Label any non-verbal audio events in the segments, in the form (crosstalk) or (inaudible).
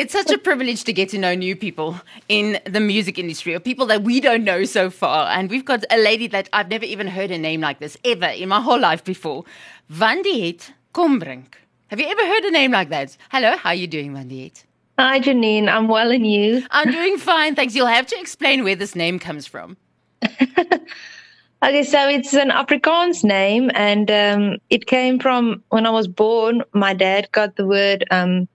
It's such a privilege to get to know new people in the music industry or people that we don't know so far. And we've got a lady that I've never even heard a name like this ever in my whole life before. Vandiét Kombrink. Have you ever heard a name like that? Hello, how are you doing, Vandiét? Hi, Janine. I'm well, and you? I'm doing fine, thanks. You'll have to explain where this name comes from. (laughs) okay, so it's an Afrikaans name, and um, it came from when I was born. My dad got the word um,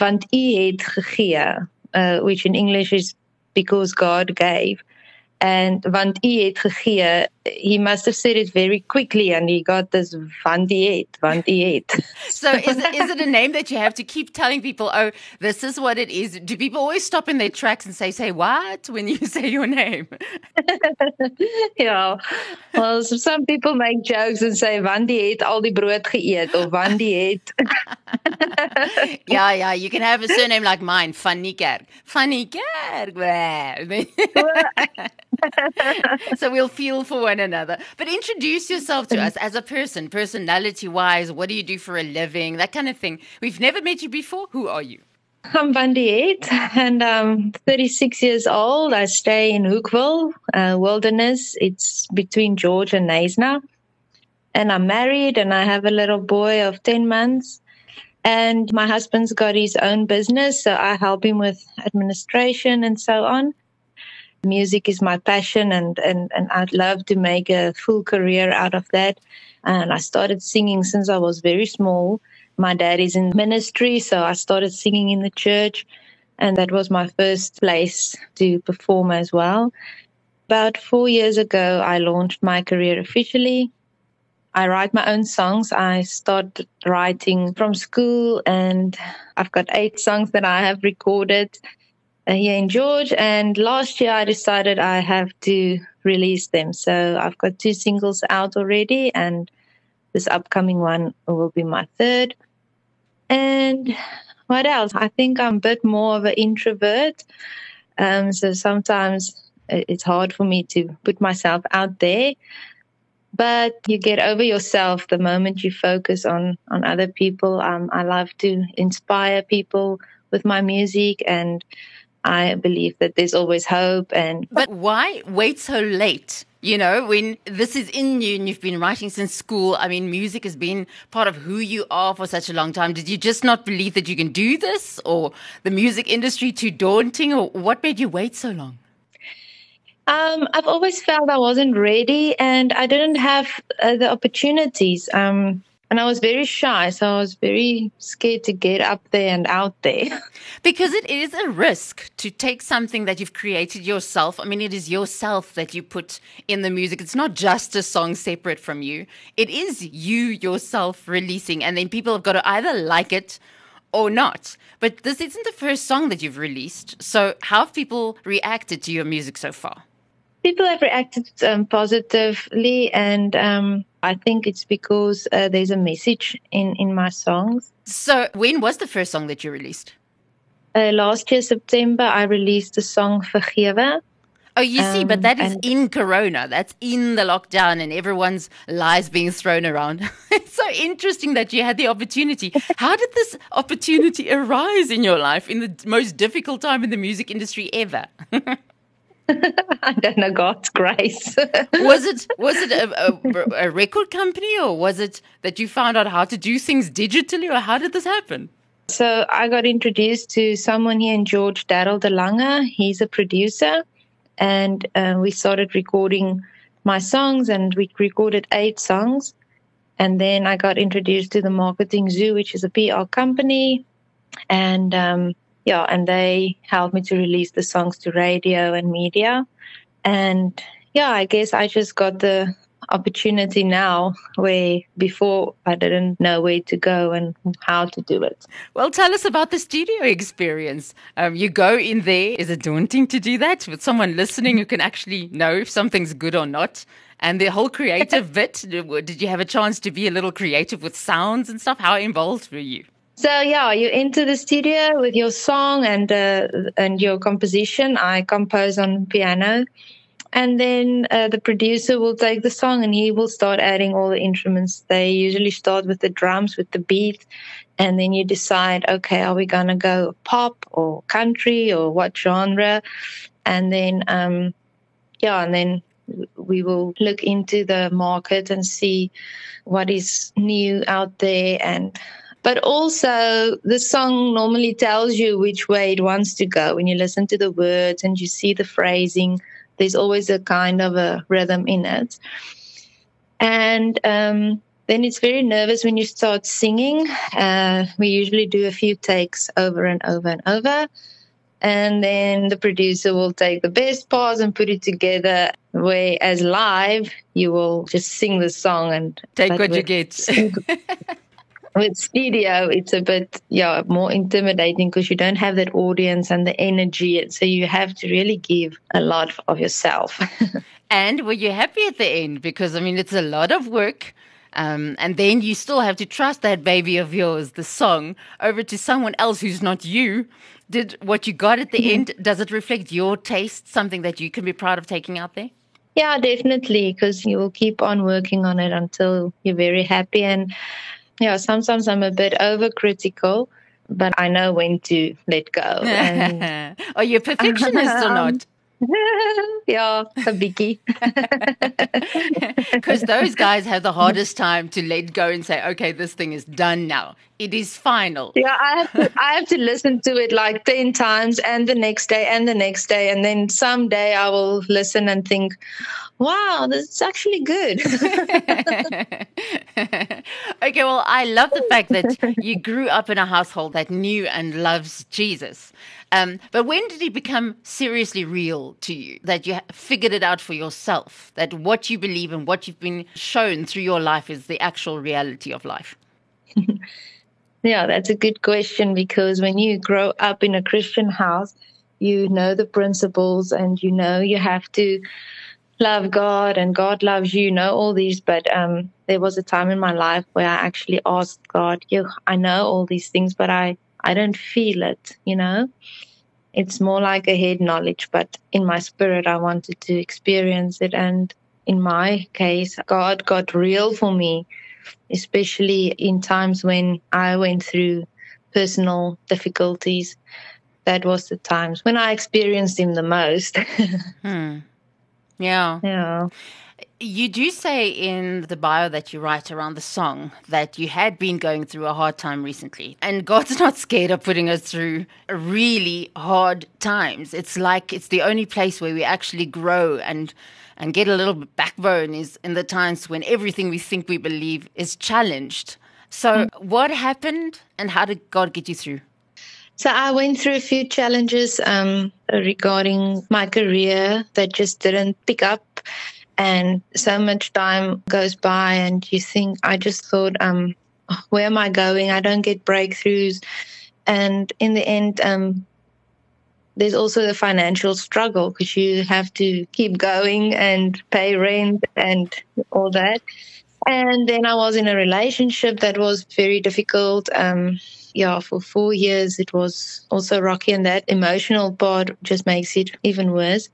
"want u het gegee," uh, which in English is because God gave. And u het gegee, he must have said it very quickly and he got this want u het, u het. (laughs) So is it, is it a name that you have to keep telling people, oh, this is what it is? Do people always stop in their tracks and say, say what when you (laughs) say your name? (laughs) yeah. Well, some people make jokes and say, want die het al die brood geëet of want die het. yeah, yeah, you can have a surname like mine, Van Niekerk. Van Niekerk. (laughs) so we'll feel for one another. But introduce yourself to us as a person, personality wise. What do you do for a living? That kind of thing. We've never met you before. Who are you? I'm Vandiét and I'm 36 years old. I stay in Hoekwil uh, Wilderness. It's between George and Knysna. And I'm married and I have a little boy of 10 months. And my husband's got his own business, so I help him with administration and so on music is my passion and, and, and I'd love to make a full career out of that. And I started singing since I was very small. My dad is in ministry, so I started singing in the church. And that was my first place to perform as well. About four years ago, I launched my career officially. I write my own songs. I started writing from school and I've got eight songs that I have recorded here in George. And last year I decided I have to release them. So I've got two singles out already, and this upcoming one will be my third. And what else? I think I'm a bit more of an introvert. Um, so sometimes it's hard for me to put myself out there. But you get over yourself the moment you focus on on other people. Um, I love to inspire people with my music and I believe that there's always hope and But why wait so late? You know, when this is in you and you've been writing since school, I mean, music has been part of who you are for such a long time. Did you just not believe that you can do this or the music industry too daunting or what made you wait so long? Um, I've always felt I wasn't ready and I didn't have uh, the opportunities. Um, and I was very shy, so I was very scared to get up there and out there. (laughs) Because it is a risk to take something that you've created yourself. I mean, it is yourself that you put in the music. It's not just a song separate from you, it is you yourself releasing. And then people have got to either like it or not. But this isn't the first song that you've released. So, how have people reacted to your music so far? People have reacted um, positively, and um, I think it's because uh, there's a message in, in my songs. So, when was the first song that you released? Uh, last year, September, I released the song Vergewe. Oh, you um, see, but that is in Corona. That's in the lockdown and everyone's lies being thrown around. (laughs) it's so interesting that you had the opportunity. How did this opportunity (laughs) arise in your life in the most difficult time in the music industry ever? (laughs) (laughs) I don't know God's grace. (laughs) was it was it a, a, a, record company or was it that you found out how to do things digitally or how did this happen? So I got introduced to someone here in George, Daryl DeLange. He's a producer, and uh, we started recording my songs, and we recorded eight songs. And then I got introduced to the Marketing Zoo, which is a PR company, and um, yeah, and they helped me to release the songs to radio and media. And yeah, I guess I just got the opportunity now where before I didn't know where to go and how to do it. Well, tell us about the studio experience. Um, you go in there. Is it daunting to do that with someone listening who can actually know if something's good or not? And the whole creative (laughs) bit, did you have a chance to be a little creative with sounds and stuff? How involved were you? So yeah, you enter the studio with your song and uh, and your composition. I compose on piano, and then uh, the producer will take the song and he will start adding all the instruments. They usually start with the drums, with the beat, and then you decide, okay, are we to go pop or country or what genre? And then, um, yeah, and then we will look into the market and see what is new out there and but also the song normally tells you which way it wants to go. When you listen to the words and you see the phrasing there's always a kind of a rhythm in it. And um, then it's very nervous when you start singing. Uh, we usually do a few takes over and over and over. And then the producer will take the best parts and put it together whereas live you will just sing the song and take what you get (laughs) with studio it's a bit yeah more intimidating because you don't have that audience and the energy so you have to really give a lot of yourself (laughs) and were you happy at the end because i mean it's a lot of work um, and then you still have to trust that baby of yours, the song, over to someone else who's not you. Did what you got at the mm-hmm. end, does it reflect your taste, something that you can be proud of taking out there? Yeah, definitely, because you will keep on working on it until you're very happy. And yeah, sometimes I'm a bit overcritical, but I know when to let go. And, (laughs) Are you a perfectionist or (laughs) um, not? (laughs) yeah, a biggie. Because those guys have the hardest time to let go and say, okay, this thing is done now. It is final. Yeah, I have to, I have to listen to it like 10 times and the next day and the next day. And then someday I will listen and think, wow, this is actually good. (laughs) okay, well, I love the fact that you grew up in a household that knew and loves Jesus. Um, but when did he become seriously real to you? That you figured it out for yourself, that what you believe and what you've been shown through your life is the actual reality of life? (laughs) yeah, that's a good question because when you grow up in a Christian house, you know the principles and you know you have to love God and God loves you, know all these. But um, there was a time in my life where I actually asked God, "You, I know all these things, but I I don't feel it, you know. It's more like a head knowledge, but in my spirit, I wanted to experience it. And in my case, God got real for me, especially in times when I went through personal difficulties. That was the times when I experienced Him the most. (laughs) hmm. Yeah. Yeah. You do say in the bio that you write around the song that you had been going through a hard time recently. And God's (laughs) not scared of putting us through really hard times. It's like it's the only place where we actually grow and and get a little backbone is in the times when everything we think we believe is challenged. So, mm. what happened and how did God get you through? So I went through a few challenges um, regarding my career that just didn't pick up and so much time goes by and you think i just thought um where am i going? I don't get breakthroughs. And in the end um there's also the financial struggle because you have to keep going and pay rent and all that. And then i was in a relationship that was very difficult. Um yeah, for four years it was also rocky, and that emotional part just makes it even worse.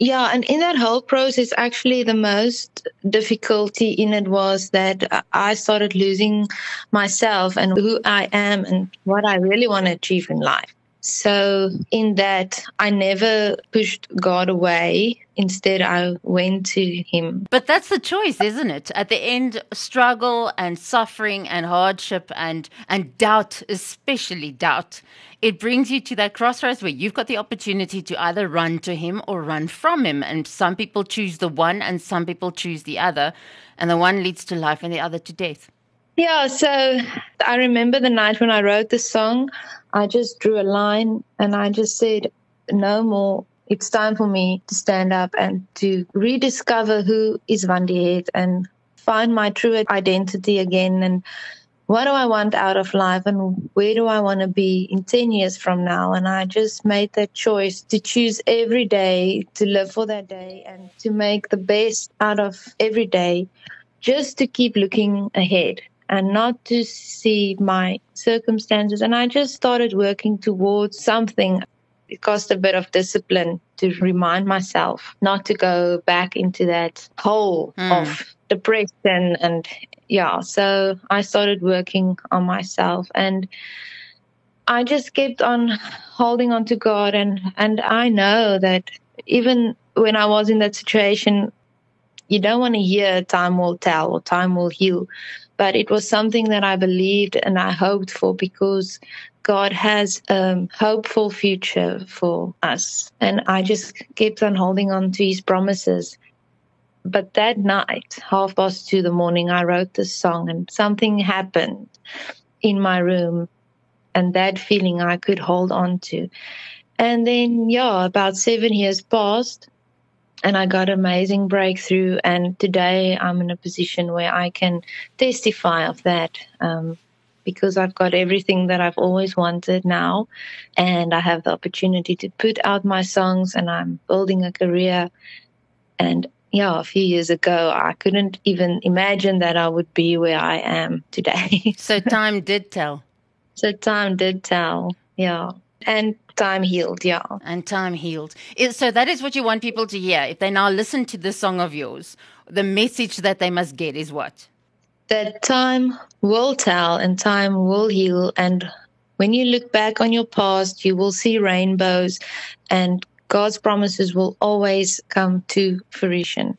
Yeah, and in that whole process, actually, the most difficulty in it was that I started losing myself and who I am and what I really want to achieve in life. So, in that, I never pushed God away. Instead, I went to Him. But that's the choice, isn't it? At the end, struggle and suffering and hardship and, and doubt, especially doubt, it brings you to that crossroads where you've got the opportunity to either run to Him or run from Him. And some people choose the one and some people choose the other. And the one leads to life and the other to death. Yeah, so I remember the night when I wrote the song, I just drew a line and I just said, no more. It's time for me to stand up and to rediscover who is Vandi and find my true identity again and what do I want out of life and where do I want to be in 10 years from now? And I just made that choice to choose every day to live for that day and to make the best out of every day just to keep looking ahead and not to see my circumstances. And I just started working towards something. It cost a bit of discipline to remind myself not to go back into that hole mm. of depression and yeah, so I started working on myself and I just kept on holding on to God and and I know that even when I was in that situation you don't want to hear time will tell or time will heal but it was something that I believed and I hoped for because God has a hopeful future for us and I just kept on holding on to his promises but that night, half past two in the morning, I wrote this song and something happened in my room and that feeling I could hold on to. And then, yeah, about seven years passed and I got amazing breakthrough. And today I'm in a position where I can testify of that. Um, because I've got everything that I've always wanted now, and I have the opportunity to put out my songs, and I'm building a career. And yeah, a few years ago, I couldn't even imagine that I would be where I am today. so (laughs) time did tell. So time did tell, yeah. And time healed, yeah. And time healed. So that is what you want people to hear. If they now listen to this song of yours, the message that they must get is what? That time will tell and time will heal. And when you look back on your past, you will see rainbows and God's promises will always come to fruition.